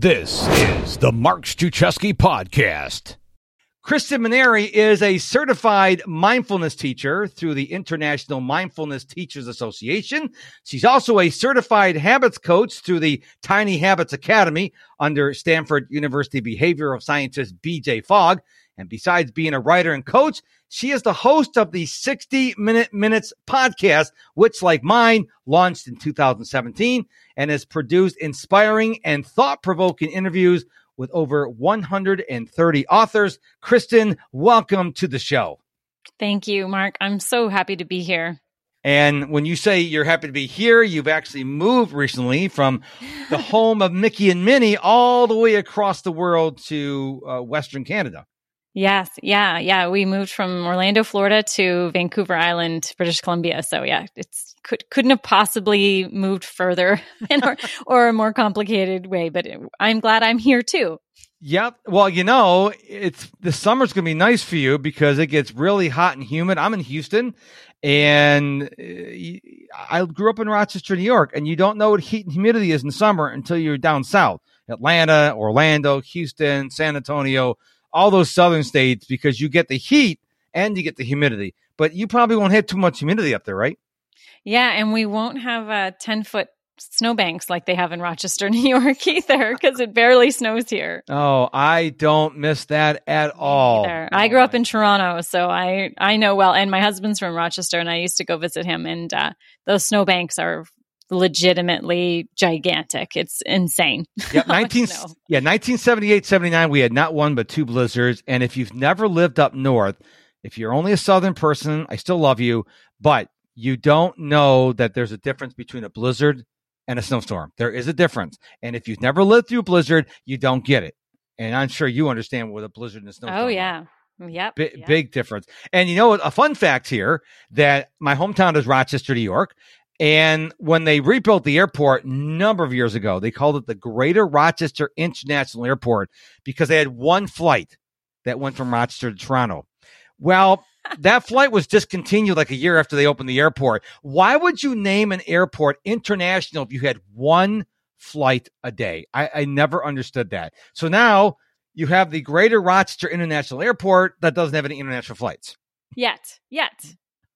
This is the Mark Struczewski Podcast. Kristen Manieri is a certified mindfulness teacher through the International Mindfulness Teachers Association. She's also a certified habits coach through the Tiny Habits Academy under Stanford University behavioral scientist BJ Fogg. And besides being a writer and coach, she is the host of the 60 Mindful Minutes podcast, which, like mine, launched in 2017 and has produced inspiring and thought provoking interviews with over 130 authors. Kristen, welcome to the show. Thank you, Mark. I'm so happy to be here. And when you say you're happy to be here, you've actually moved recently from the home of Mickey and Minnie all the way across the world to uh, Western Canada. Yes, yeah, yeah. We moved from Orlando, Florida to Vancouver Island, British Columbia. So yeah, it's could couldn't have possibly moved further or, or a more complicated way. But I'm glad I'm here too. Yep. Well, you know, it's the summer's going to be nice for you because it gets really hot and humid. I'm in Houston and uh, I grew up in Rochester, New York, and you don't know what heat and humidity is in the summer until you're down south. Atlanta, Orlando, Houston, San Antonio, all those southern states because you get the heat and you get the humidity. But you probably won't have too much humidity up there, right? Yeah, and we won't have a 10 foot snowbanks like they have in Rochester, New York either, because it barely snows here. Oh, I don't miss that at all. Either. I grew up in Toronto, so I I know well. And my husband's from Rochester, and I used to go visit him. And uh, those snowbanks are legitimately gigantic. It's insane. Yeah, 19, yeah, 1978, 79, we had not one but two blizzards. And if you've never lived up north, if you're only a southern person, I still love you, but you don't know that there's a difference between a blizzard and a snowstorm. There is a difference. And if you've never lived through a blizzard, you don't get it. And I'm sure you understand what a blizzard and a snowstorm. Oh yeah. Yep, B- yep. Big difference. And you know A fun fact here that my hometown is Rochester, New York. And when they rebuilt the airport a number of years ago, they called it the Greater Rochester International Airport because they had one flight that went from Rochester to Toronto. Well, that flight was discontinued like a year after they opened the airport. Why would you name an airport international if you had one flight a day? I, I never understood that. So now you have the Greater Rochester International Airport that doesn't have any international flights. Yet, yet.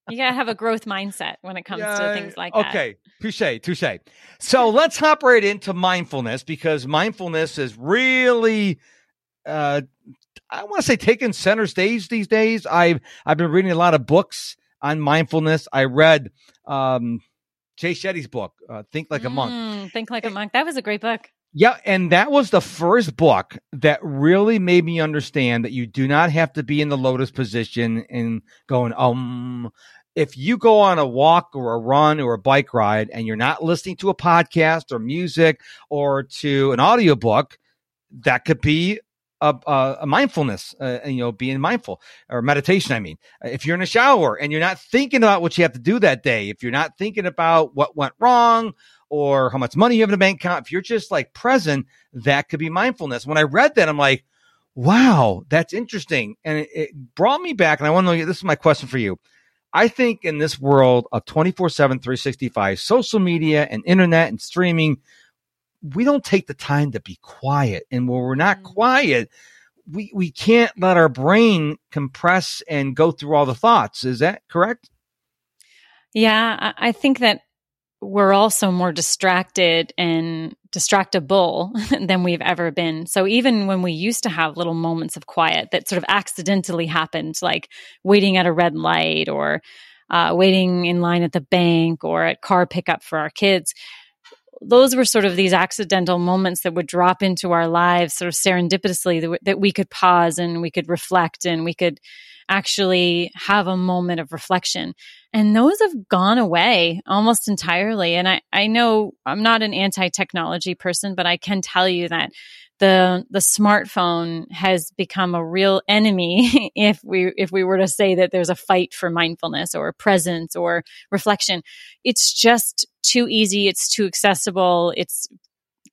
You gotta have a growth mindset when it comes yeah, to things like that. Okay, touche, touche. So let's hop right into mindfulness because mindfulness is really, uh, I want to say, taking center stage these days. I've I've been reading a lot of books on mindfulness. I read um, Jay Shetty's book, uh, Think Like a Monk. Mm, Think Like a Monk. That was a great book. Yeah, and that was the first book that really made me understand that you do not have to be in the lotus position and going, um, if you go on a walk or a run or a bike ride and you're not listening to a podcast or music or to an audiobook, that could be a, a, a mindfulness, uh, you know, being mindful or meditation. I mean, if you're in a shower and you're not thinking about what you have to do that day, if you're not thinking about what went wrong or how much money you have in a bank account, if you're just like present, that could be mindfulness. When I read that, I'm like, wow, that's interesting. And it, it brought me back. And I want to know this is my question for you. I think in this world of 24 7, 365, social media and internet and streaming, we don't take the time to be quiet. And when we're not mm-hmm. quiet, we, we can't let our brain compress and go through all the thoughts. Is that correct? Yeah, I think that we're also more distracted and distractible than we've ever been. So even when we used to have little moments of quiet that sort of accidentally happened, like waiting at a red light or uh, waiting in line at the bank or at car pickup for our kids, those were sort of these accidental moments that would drop into our lives sort of serendipitously that, we could pause and we could reflect and we could actually have a moment of reflection. And those have gone away almost entirely. And I, I know I'm not an anti technology person, but I can tell you that the the smartphone has become a real enemy if we if we were to say that there's a fight for mindfulness or presence or reflection it's just too easy it's too accessible it's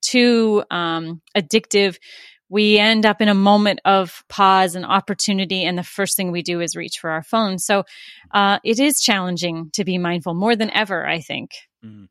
too um, addictive we end up in a moment of pause and opportunity and the first thing we do is reach for our phone so uh, it is challenging to be mindful more than ever i think mm.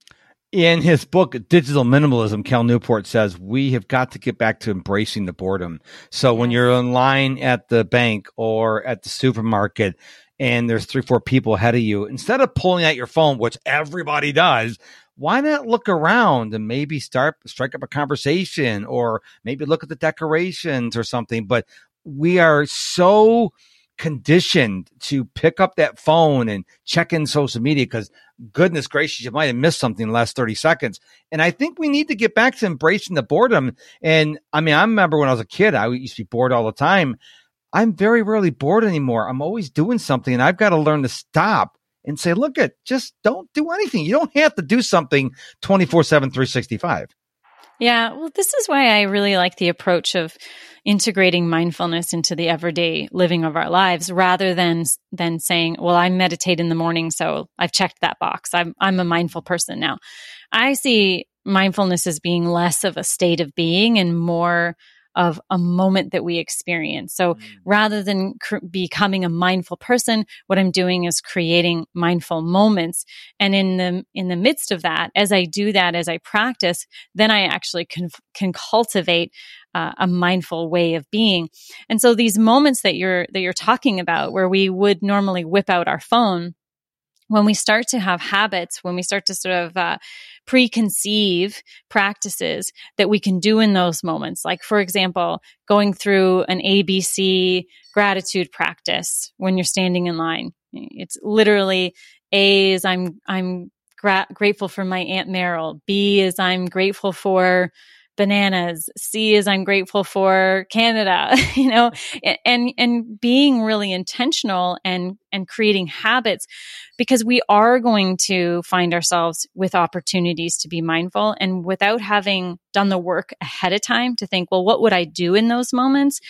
In his book, Digital Minimalism, Cal Newport says we have got to get back to embracing the boredom. So when you're in line at the bank or at the supermarket and there's three, four people ahead of you, instead of pulling out your phone, which everybody does, why not look around and maybe start strike up a conversation or maybe look at the decorations or something? But we are so conditioned to pick up that phone and check in social media because goodness gracious, you might have missed something in the last 30 seconds. And I think we need to get back to embracing the boredom. And I mean, I remember when I was a kid, I used to be bored all the time. I'm very rarely bored anymore. I'm always doing something and I've got to learn to stop and say, look at just don't do anything. You don't have to do something 24 7, 365. Yeah, well, this is why I really like the approach of integrating mindfulness into the everyday living of our lives rather than than saying, "Well, I meditate in the morning, so I've checked that box. I'm I'm a mindful person now." I see mindfulness as being less of a state of being and more of a moment that we experience. So mm. rather than cr- becoming a mindful person, what I'm doing is creating mindful moments. And in the, in the midst of that, as I do that, as I practice, then I actually can, can cultivate uh, a mindful way of being. And so these moments that you're, that you're talking about where we would normally whip out our phone, when we start to have habits, when we start to sort of uh, preconceive practices that we can do in those moments, like for example, going through an ABC gratitude practice when you're standing in line. It's literally A is I'm I'm gra- grateful for my aunt Meryl. B is I'm grateful for bananas. C is I'm grateful for Canada, you know, and, and being really intentional and, and creating habits because we are going to find ourselves with opportunities to be mindful and without having done the work ahead of time to think, well, what would I do in those moments?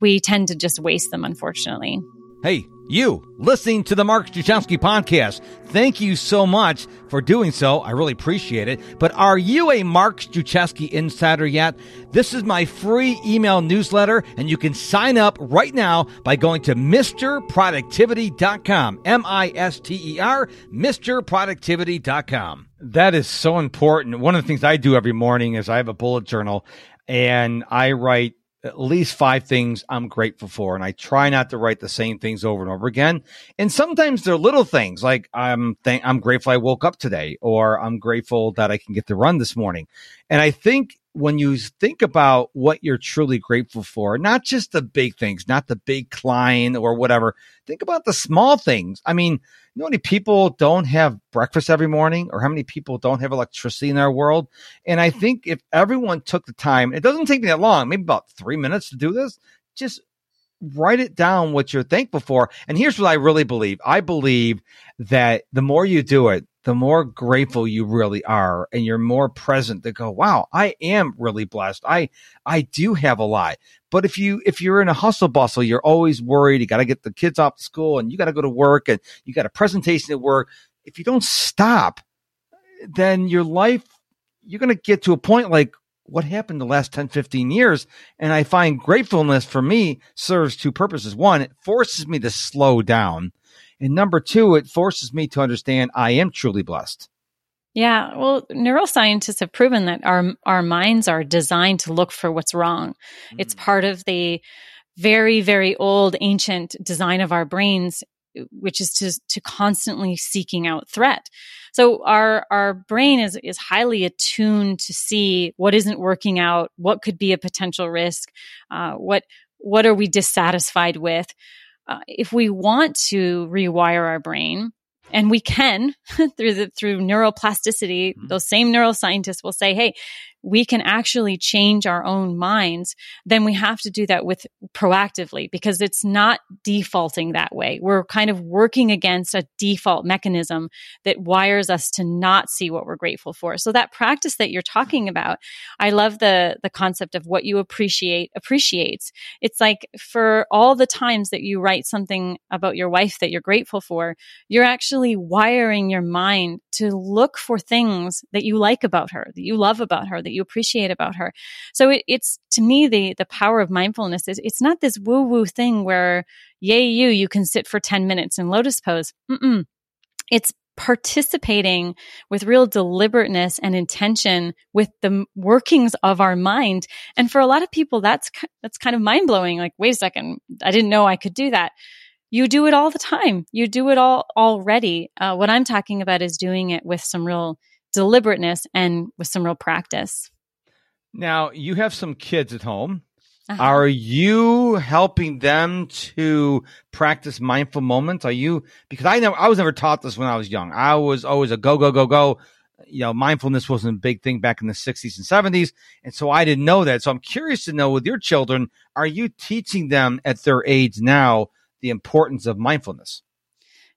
We tend to just waste them, unfortunately. Hey, you listening to the Mark Struczewski podcast. Thank you so much for doing so. I really appreciate it. But are you a Mark Struczewski insider yet? This is my free email newsletter, and you can sign up right now by going to MisterProductivity.com. M I S T E R, MisterProductivity.com. That is so important. One of the things I do every morning is I have a bullet journal and I write at least five things I'm grateful for. And I try not to write the same things over and over again. And sometimes they're little things like I'm th- I'm grateful I woke up today or I'm grateful that I can get to run this morning. And I think when you think about what you're truly grateful for, not just the big things, not the big client or whatever, think about the small things. I mean, know how many people don't have breakfast every morning or how many people don't have electricity in our world? And I think if everyone took the time, it doesn't take me that long, maybe about three minutes to do this, just write it down what you're thankful for. And here's what I really believe. I believe that the more you do it, the more grateful you really are and you're more present to go, wow, I am really blessed. I, I do have a lot. But if you, if you're in a hustle bustle, you're always worried. You got to get the kids off to school and you got to go to work and you got a presentation at work. If you don't stop, then your life, you're going to get to a point like, what happened the last 10, 15 years. And I find gratefulness for me serves two purposes. One, it forces me to slow down and number two, it forces me to understand I am truly blessed. Yeah, well, neuroscientists have proven that our our minds are designed to look for what's wrong. Mm. It's part of the very very old ancient design of our brains which is to to constantly seeking out threat. So our our brain is is highly attuned to see what isn't working out, what could be a potential risk, uh, what what are we dissatisfied with uh, if we want to rewire our brain, and we can through the through neuroplasticity, mm-hmm. those same neuroscientists will say, "Hey, we can actually change our own minds, then we have to do that with proactively because it's not defaulting that way. We're kind of working against a default mechanism that wires us to not see what we're grateful for. So that practice that you're talking about, I love the the concept of what you appreciate appreciates. It's like for all the times that you write something about your wife that you're grateful for, you're actually wiring your mind to look for things that you like about her, that you love about her, that you appreciate about her. So it, it's to me the the power of mindfulness is it's not this woo woo thing where yay you you can sit for ten minutes in lotus pose. Mm-mm. It's participating with real deliberateness and intention with the workings of our mind. And for a lot of people, that's, that's kind of mind blowing. Like, wait a second. I didn't know I could do that. You do it all the time. You do it all already. Uh, what I'm talking about is doing it with some real deliberateness and with some real practice. Now, you have some kids at home. Uh-huh. Are you helping them to practice mindful moments? Are you because I never I was never taught this when I was young. I was always a go go go go. You know, mindfulness wasn't a big thing back in the 60s and 70s, and so I didn't know that. So I'm curious to know with your children, are you teaching them at their age now the importance of mindfulness?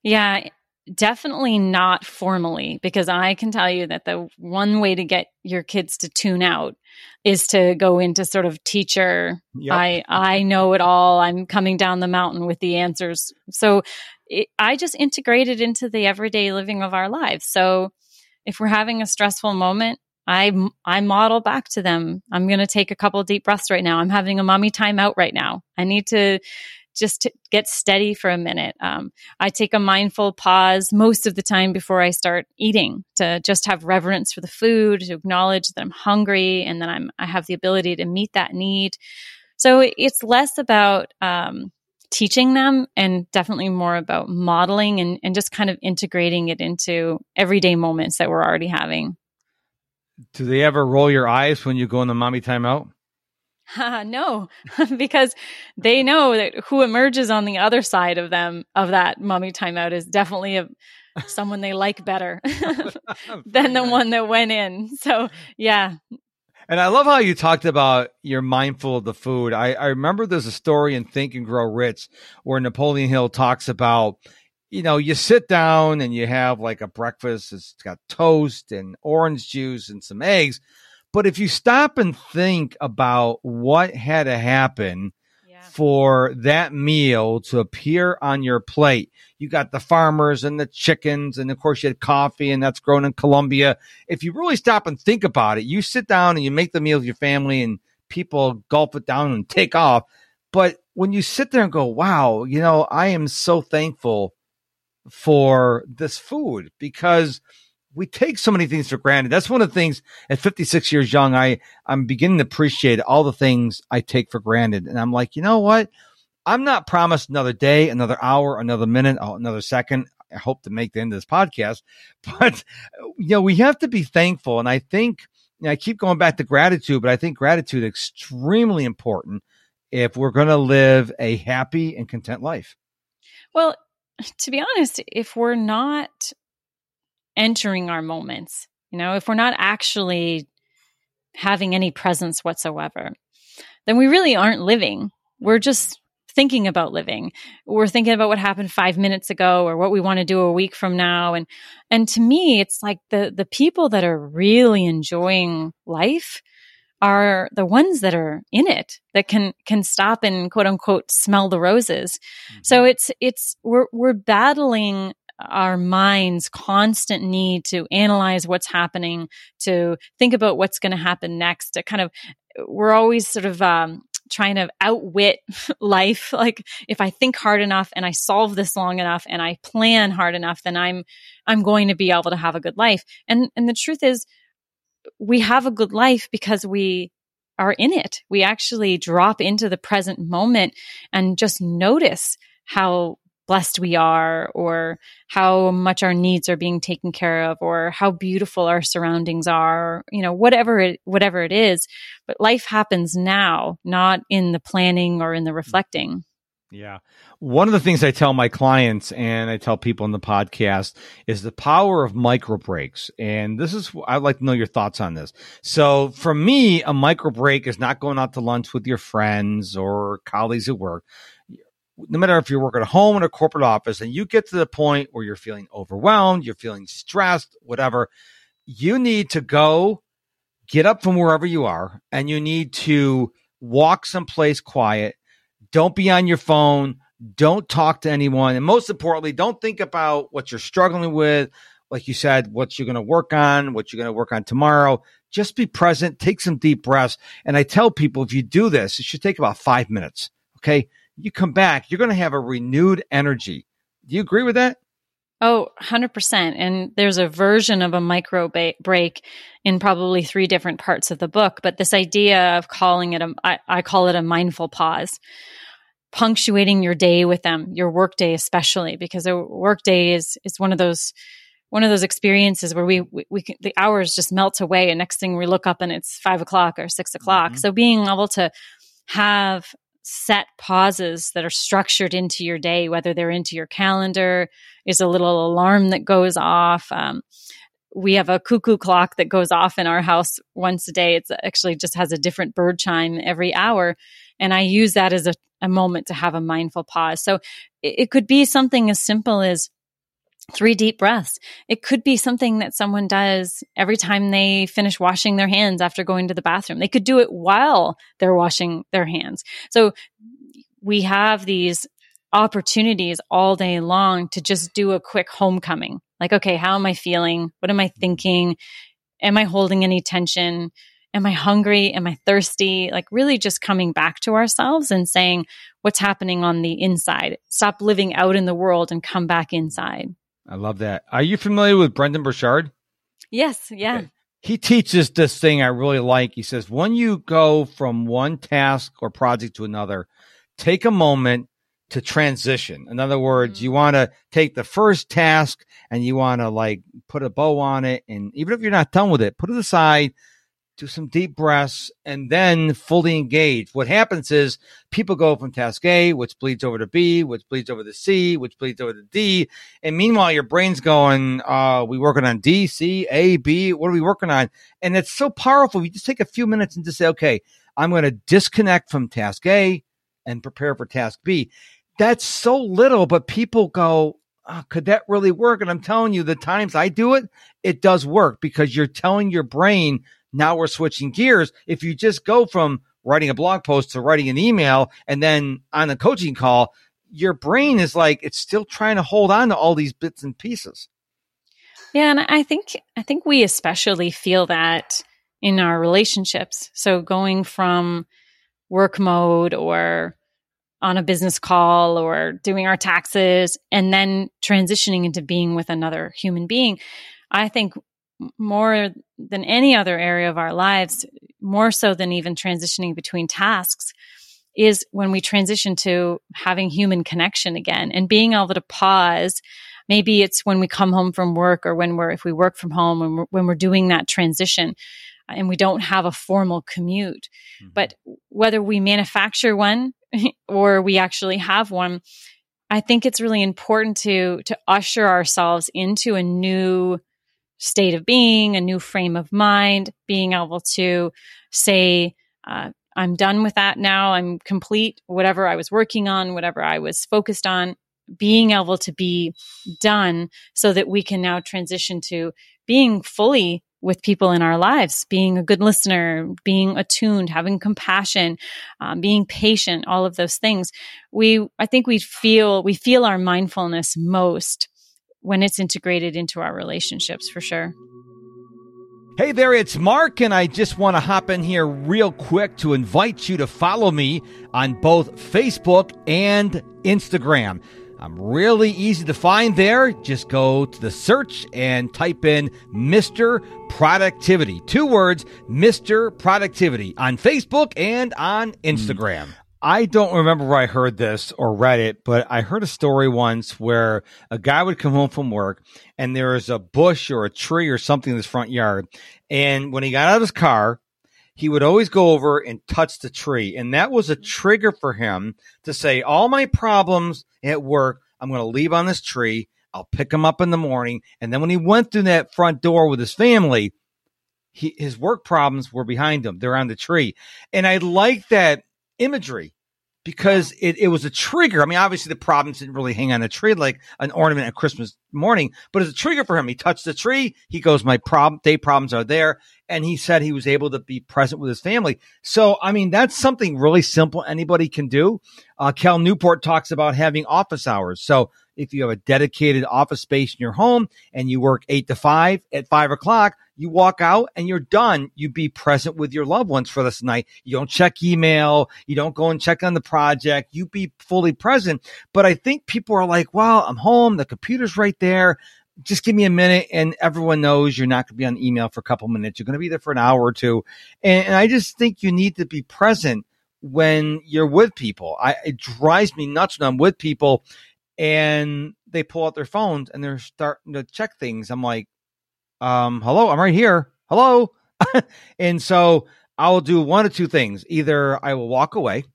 Yeah, definitely not formally because I can tell you that the one way to get your kids to tune out is to go into sort of teacher. Yep. I I know it all. I'm coming down the mountain with the answers. So it, I just integrated into the everyday living of our lives. So if we're having a stressful moment I I model back to them. I'm going to take a couple deep breaths right now. I'm having a mommy time out right now. I need to just to get steady for a minute. Um, I take a mindful pause most of the time before I start eating to just have reverence for the food, to acknowledge that I'm hungry and that I'm I have the ability to meet that need. So it's less about um, teaching them and definitely more about modeling and, and just kind of integrating it into everyday moments that we're already having. Do they ever roll your eyes when you go in the mommy timeout? No, because they know that who emerges on the other side of them of that mummy timeout is definitely a someone they like better than the one that went in. So yeah. And I love how you talked about you're mindful of the food. I, I remember there's a story in Think and Grow Rich where Napoleon Hill talks about, you know, you sit down and you have like a breakfast. It's got toast and orange juice and some eggs but if you stop and think about what had to happen yeah. for that meal to appear on your plate, you got the farmers and the chickens, and of course you had coffee, and that's grown in Colombia. If you really stop and think about it, you sit down and you make the meal with your family, and people gulp it down and take off. But when you sit there and go, wow, you know, I am so thankful for this food because we take so many things for granted. That's one of the things at 56 years young, I, I'm beginning to appreciate all the things I take for granted. And I'm like, you know what? I'm not promised another day, another hour, another minute, oh, another second. I hope to make the end of this podcast, but you know, we have to be thankful. And I think you know, I keep going back to gratitude, but I think gratitude is extremely important if we're going to live a happy and content life. Well, to be honest, if we're not entering our moments. You know, if we're not actually having any presence whatsoever, then we really aren't living. We're just thinking about living. We're thinking about what happened 5 minutes ago or what we want to do a week from now and and to me it's like the the people that are really enjoying life are the ones that are in it that can can stop and quote unquote smell the roses. Mm-hmm. So it's it's we're we're battling our mind's constant need to analyze what's happening, to think about what's going to happen next, to kind of, we're always sort of, um, trying to outwit life. Like if I think hard enough and I solve this long enough and I plan hard enough, then I'm, I'm going to be able to have a good life. And, and the truth is we have a good life because we are in it. We actually drop into the present moment and just notice how blessed we are or how much our needs are being taken care of or how beautiful our surroundings are you know whatever it whatever it is but life happens now not in the planning or in the mm. reflecting yeah. One of the things I tell my clients and I tell people in the podcast is the power of micro breaks. And this is, I'd like to know your thoughts on this. So for me, a micro break is not going out to lunch with your friends or colleagues at work no matter if you're working at home in a corporate office and you get to the point where you're feeling overwhelmed, you're feeling stressed, whatever, you need to go get up from wherever you are and you need to walk someplace quiet. Don't be on your phone. Don't talk to anyone. And most importantly, don't think about what you're struggling with. Like you said, what you're going to work on, what you're going to work on tomorrow. Just be present, take some deep breaths. And I tell people if you do this, it should take about five minutes. Okay you come back, you're going to have a renewed energy. Do you agree with that? Oh, 100%. And there's a version of a micro ba- break in probably three different parts of the book. But this idea of calling it a, I, I call it a mindful pause, punctuating your day with them, your work day especially, because a work day is, is one of those, one of those experiences where we, we, we can, the hours just melt away and next thing we look up and it's five o'clock or six o'clock. Mm-hmm. So being able to have set pauses that are structured into your day, whether they're into your calendar, is a little alarm that goes off. Um, we have a cuckoo clock that goes off in our house once a day. It's actually just has a different bird chime every hour. And I use that as a, a moment to have a mindful pause. So it, it could be something as simple as three deep breaths. It could be something that someone does every time they finish washing their hands after going to the bathroom. They could do it while they're washing their hands. So we have these opportunities all day long to just do a quick homecoming. Like, okay, how am I feeling? What am I thinking? Am I holding any tension? Am I hungry? Am I thirsty? Like, really just coming back to ourselves and saying, what's happening on the inside? Stop living out in the world and come back inside. I love that. Are you familiar with Brendon Burchard? Yes. Yeah. Okay. He teaches this thing I really like. He says, when you go from one task or project to another, take a moment to transition. In other words, mm-hmm. you want to take the first task and you want to like put a bow on it. And even if you're not done with it, put it aside, do some deep breaths, and then fully engage. What happens is people go from task A, which bleeds over to B, which bleeds over to C, which bleeds over to D. And meanwhile, your brain's going, uh, we working on D, C, A, B. What are we working on? And it's so powerful. You just take a few minutes and just say, okay, I'm going to disconnect from task A and prepare for task B. That's so little, but people go, oh, could that really work? And I'm telling you, the times I do it, it does work because you're telling your brain, now we're switching gears. If you just go from writing a blog post to writing an email and then on a coaching call, your brain is like it's still trying to hold on to all these bits and pieces. Yeah, and I think I think we especially feel that in our relationships. So going from work mode or on a business call or doing our taxes and then transitioning into being with another human being. I think more than any other area of our lives, more so than even transitioning between tasks, is when we transition to having human connection again and being able to pause. Maybe it's when we come home from work or when we're, if we work from home, when we're, when we're doing that transition uh, and we don't have a formal commute. Mm-hmm. But whether we manufacture one or we actually have one, I think it's really important to, to usher ourselves into a new state of being, a new frame of mind, being able to say, uh, I'm done with that now. I'm complete. Whatever I was working on, whatever I was focused on, being able to be done so that we can now transition to being fully with people in our lives, being a good listener, being attuned, having compassion, um, being patient, all of those things. We, I think we feel, we feel our mindfulness most when it's integrated into our relationships for sure. Hey there, it's Mark, and I just want to hop in here real quick to invite you to follow me on both Facebook and Instagram. I'm really easy to find there. Just go to the search and type in Mr. Productivity. Two words, Mr. Productivity on Facebook and on hmm. Instagram. I don't remember where I heard this or read it, but I heard a story once where a guy would come home from work and there was a bush or a tree or something in his front yard. And when he got out of his car, he would always go over and touch the tree. And that was a trigger for him to say, all my problems at work, I'm going to leave on this tree. I'll pick them up in the morning. And then when he went through that front door with his family, he, his work problems were behind him. They're on the tree. And I like that imagery because it, it was a trigger. I mean, obviously the problems didn't really hang on a tree like an ornament at Christmas morning, but it's a trigger for him. He touched the tree. He goes, my problem, day problems are there. And he said he was able to be present with his family. So, I mean, that's something really simple anybody can do. Uh, Cal Newport talks about having office hours. So if you have a dedicated office space in your home and you work eight to five at five o'clock, you walk out and you're done. You be present with your loved ones for this night. You don't check email. You don't go and check on the project. You be fully present. But I think people are like, well, I'm home. The computer's right there just give me a minute and everyone knows you're not going to be on email for a couple minutes. You're going to be there for an hour or two. And, and, I just think you need to be present when you're with people. I, it drives me nuts when I'm with people and they pull out their phones and they're starting to check things. I'm like, um, hello, I'm right here. Hello. and so I'll do one of two things. Either I will walk away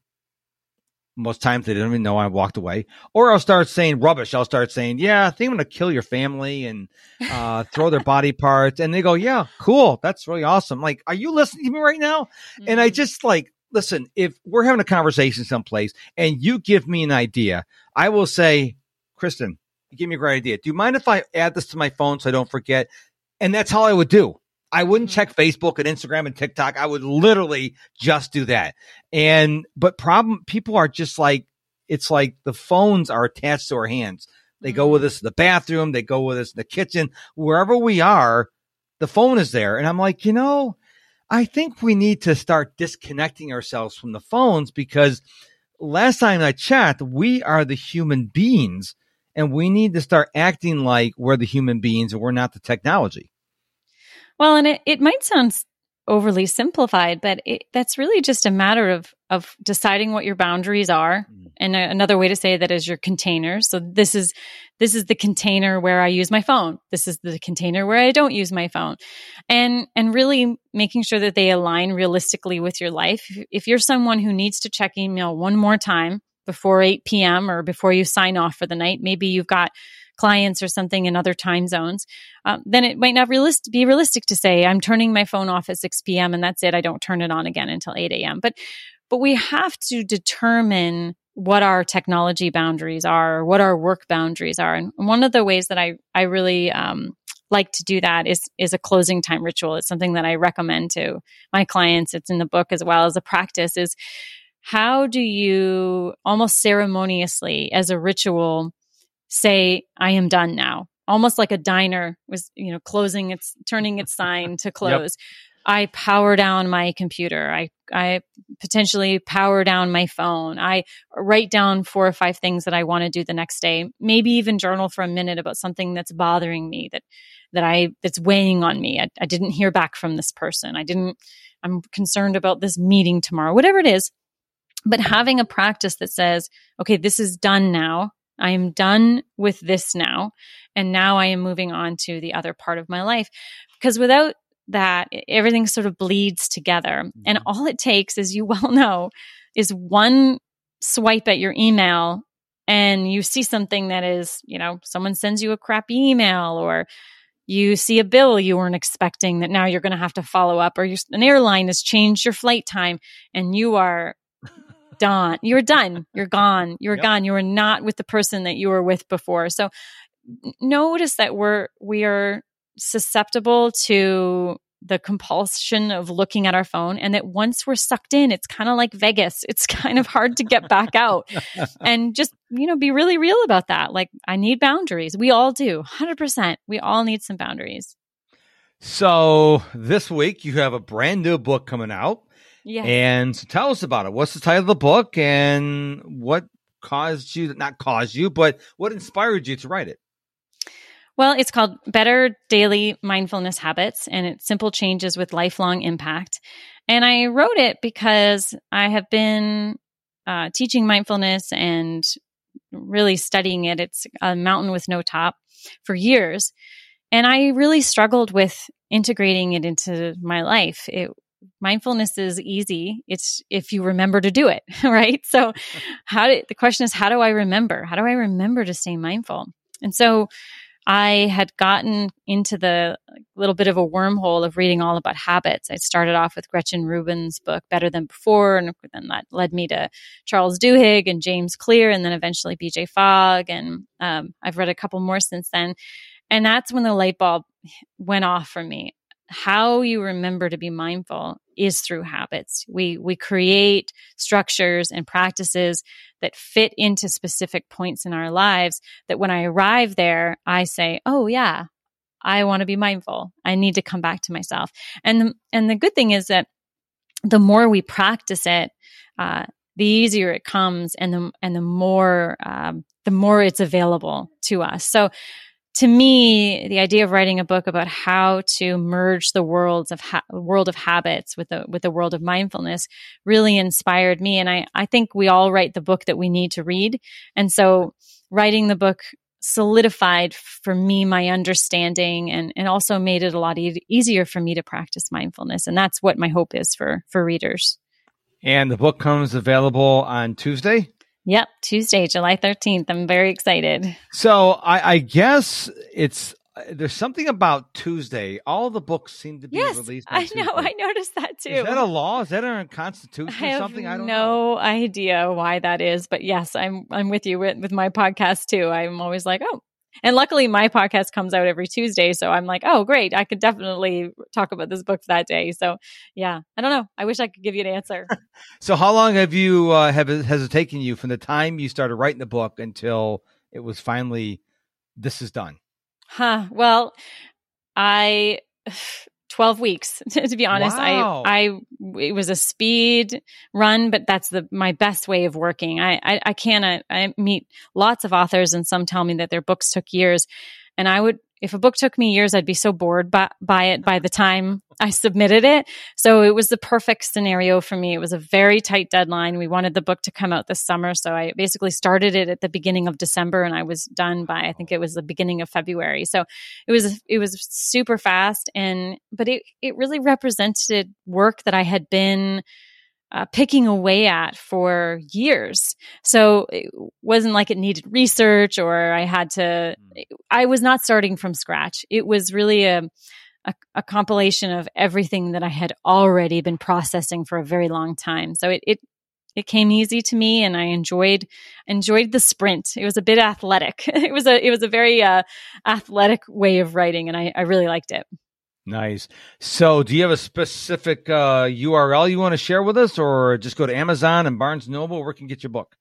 most times they don't even know I walked away. Or I'll start saying rubbish. I'll start saying, yeah, I think I'm going to kill your family and uh, throw their body parts. And they go, yeah, cool. That's really awesome. Like, are you listening to me right now? Mm-hmm. And I mm-hmm. just like, listen, if we're having a conversation someplace and you give me an idea, I will say, Kristen, you give me a great idea. Do you mind if I add this to my phone so I don't forget? And that's all I would do. I wouldn't mm-hmm. check Facebook and Instagram and TikTok. I would literally just do that. And, but problem, people are just like, it's like the phones are attached to our hands. They go with mm-hmm. us in the bathroom. They go with us in the kitchen. Wherever we are, the phone is there. And I'm like, you know, I think we need to start disconnecting ourselves from the phones because last time I checked, we are the human beings and we need to start acting like we're the human beings and we're not the technology. Well, and it, it might sound overly simplified, but it, that's really just a matter of of deciding what your boundaries are. Mm. And a, another way to say that is your container. So this is this is the container where I use my phone. This is the container where I don't use my phone. And and really making sure that they align realistically with your life. If you're someone who needs to check email one more time before 8 p.m. or before you sign off for the night, maybe you've got clients or something in other time zones, um, then it might not realist- be realistic to say, I'm turning my phone off at 6 p.m. and that's it. I don't turn it on again until 8 a.m. But, but we have to determine what our technology boundaries are, what our work boundaries are. And one of the ways that I, I really, um, like to do that is is a closing time ritual. It's something that I recommend to my clients. It's in the book as well as a practice is how do you almost ceremoniously as a ritual say, I am done now. Almost like a diner was, you know, closing its, turning its sign to close. Yep. I power down my computer. I, I potentially power down my phone. I write down four or five things that I want to do the next day. Maybe even journal for a minute about something that's bothering me that, that I, that's weighing on me. I, I didn't hear back from this person. I didn't, I'm concerned about this meeting tomorrow, whatever it is. But having a practice that says, okay, this is done now. I am done with this now. And now I am moving on to the other part of my life. Because without that, everything sort of bleeds together. Mm-hmm. And all it takes, as you well know, is one swipe at your email and you see something that is, you know, someone sends you a crappy email or you see a bill you weren't expecting that now you're going to have to follow up or an airline has changed your flight time and you are done. You're done. You're gone. You're yep. gone. You are not with the person that you were with before. So notice that we're we are susceptible to the compulsion of looking at our phone and that once we're sucked in it's kind of like vegas it's kind of hard to get back out and just you know be really real about that like i need boundaries we all do 100% we all need some boundaries so this week you have a brand new book coming out yeah. And so tell us about it. What's the title of the book and what caused you, not caused you, but what inspired you to write it? Well, it's called Better Daily Mindfulness Habits and it's simple changes with lifelong impact. And I wrote it because I have been uh, teaching mindfulness and really studying it. It's a mountain with no top for years. And I really struggled with integrating it into my life. It mindfulness is easy. It's if you remember to do it, right? So how do, the question is, how do I remember? How do I remember to stay mindful? And so I had gotten into the little bit of a wormhole of reading all about habits. I started off with Gretchen Rubin's book, Better Than Before, and then that led me to Charles Duhigg and James Clear, and then eventually BJ Fogg. And um, I've read a couple more since then. And that's when the light bulb went off for me how you remember to be mindful is through habits. We we create structures and practices that fit into specific points in our lives that when I arrive there, I say, Oh yeah, I want to be mindful. I need to come back to myself. And, the, and the good thing is that the more we practice it, uh, the easier it comes and the, and the more, um, the more it's available to us. So to me, the idea of writing a book about how to merge the worlds of ha- world of habits with the with the world of mindfulness really inspired me. And I I think we all write the book that we need to read. And so writing the book solidified for me my understanding and and also made it a lot e- easier for me to practice mindfulness. And that's what my hope is for for readers. And the book comes available on Tuesday. Yep, Tuesday, July 13th. I'm very excited. So I, I guess it's there's something about Tuesday. All the books seem to be yes, released. I know. I noticed that too. Is that a law? Is that a constitution I or something? I don't no know. idea why that is, but yes, I'm I'm with you with, with my podcast too. I'm always like, oh, and luckily, my podcast comes out every Tuesday. So I'm like, oh, great. I could definitely talk about this book that day. So yeah, I don't know. I wish I could give you an answer. so how long have you, uh, have, has it taken you from the time you started writing the book until it was finally, this is done? Huh. Well, I, 12 weeks to be honest. Wow. i i it was a speed run but that's the my best way of working. I i, I can't I, I meet lots of authors and some tell me that their books took years. And i would if a book took me years, I'd be so bored by, by it by the time I submitted it. So it was the perfect scenario for me. It was a very tight deadline. We wanted the book to come out this summer. So I basically started it at the beginning of December and I was done by, I think it was the beginning of February. So it was, it was super fast and, but it, it really represented work that I had been uh, picking away at for years. So it wasn't like it needed research or I had to, hmm. I was not starting from scratch. It was really a, a, a, compilation of everything that I had already been processing for a very long time. So it, it, it came easy to me and I enjoyed, enjoyed the sprint. It was a bit athletic. it was a, it was a very, uh, athletic way of writing and I, I really liked it. Nice. So, do you have a specific uh, URL you want to share with us, or just go to Amazon and Barnes Noble? Where can get your book?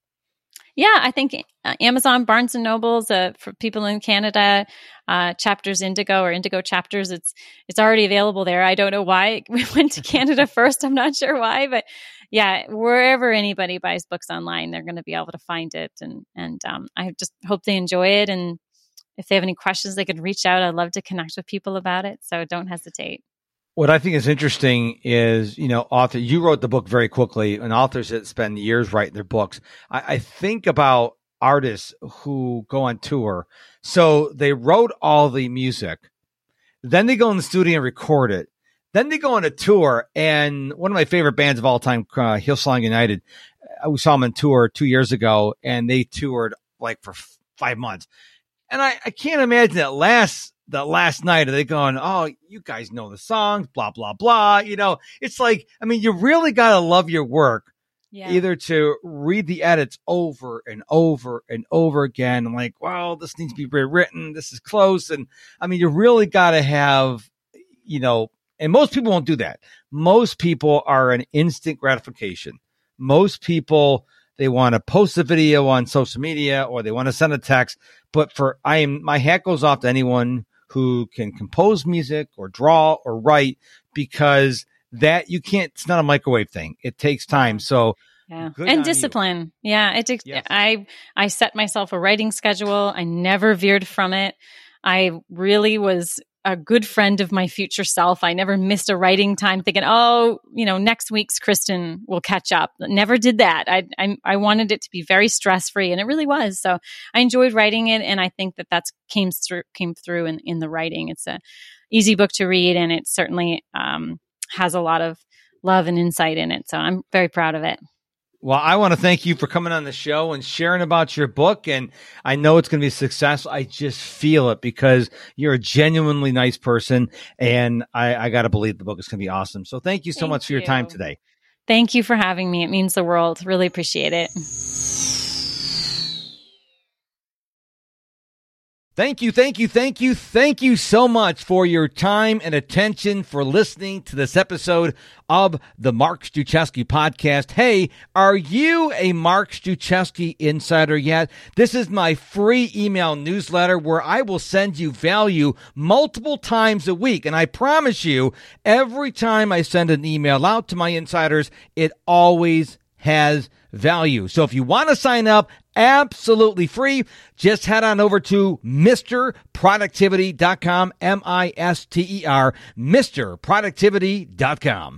Yeah, I think uh, Amazon, Barnes and Nobles uh, for people in Canada, uh, Chapters Indigo or Indigo Chapters. It's it's already available there. I don't know why we went to Canada first. I'm not sure why, but yeah, wherever anybody buys books online, they're going to be able to find it. And and um, I just hope they enjoy it and if they have any questions, they could reach out. I'd love to connect with people about it. So don't hesitate. What I think is interesting is, you know, author, you wrote the book very quickly, and authors that spend years writing their books. I, I think about artists who go on tour. So they wrote all the music, then they go in the studio and record it. Then they go on a tour, and one of my favorite bands of all time, uh, Hillsong United, uh, we saw them on tour two years ago, and they toured like for f- five months. And I, I can't imagine that last that last night are they going, Oh, you guys know the songs, blah, blah, blah. You know, it's like, I mean, you really gotta love your work. Yeah. Either to read the edits over and over and over again, I'm like, well, this needs to be rewritten. This is close. And I mean, you really got to have, you know, and most people won't do that. Most people are an instant gratification. Most people they want to post a video on social media or they want to send a text. But for I am my hat goes off to anyone who can compose music or draw or write because that you can't it's not a microwave thing. It takes time. So yeah. and discipline. You. Yeah. It yes. I I set myself a writing schedule. I never veered from it. I really was a good friend of my future self. I never missed a writing time thinking, oh, you know, next week's Kristen will catch up. Never did that. I, I, I wanted it to be very stress free and it really was. So I enjoyed writing it. And I think that that's came through, came through in, in the writing. It's a easy book to read and it certainly, um, has a lot of love and insight in it. So I'm very proud of it. Well, I want to thank you for coming on the show and sharing about your book. And I know it's going to be successful. I just feel it because you're a genuinely nice person. And I, I got to believe the book is going to be awesome. So thank you so thank much for your time today. Thank you for having me. It means the world. Really appreciate it. Thank you, thank you, thank you, thank you so much for your time and attention for listening to this episode of the Mark Struczewski podcast. Hey, are you a Mark Struczewski insider yet? This is my free email newsletter where I will send you value multiple times a week. And I promise you, every time I send an email out to my insiders, it always has value. So if you want to sign up, absolutely free, just head on over to MisterProductivity.com, M I S T E R, MisterProductivity.com.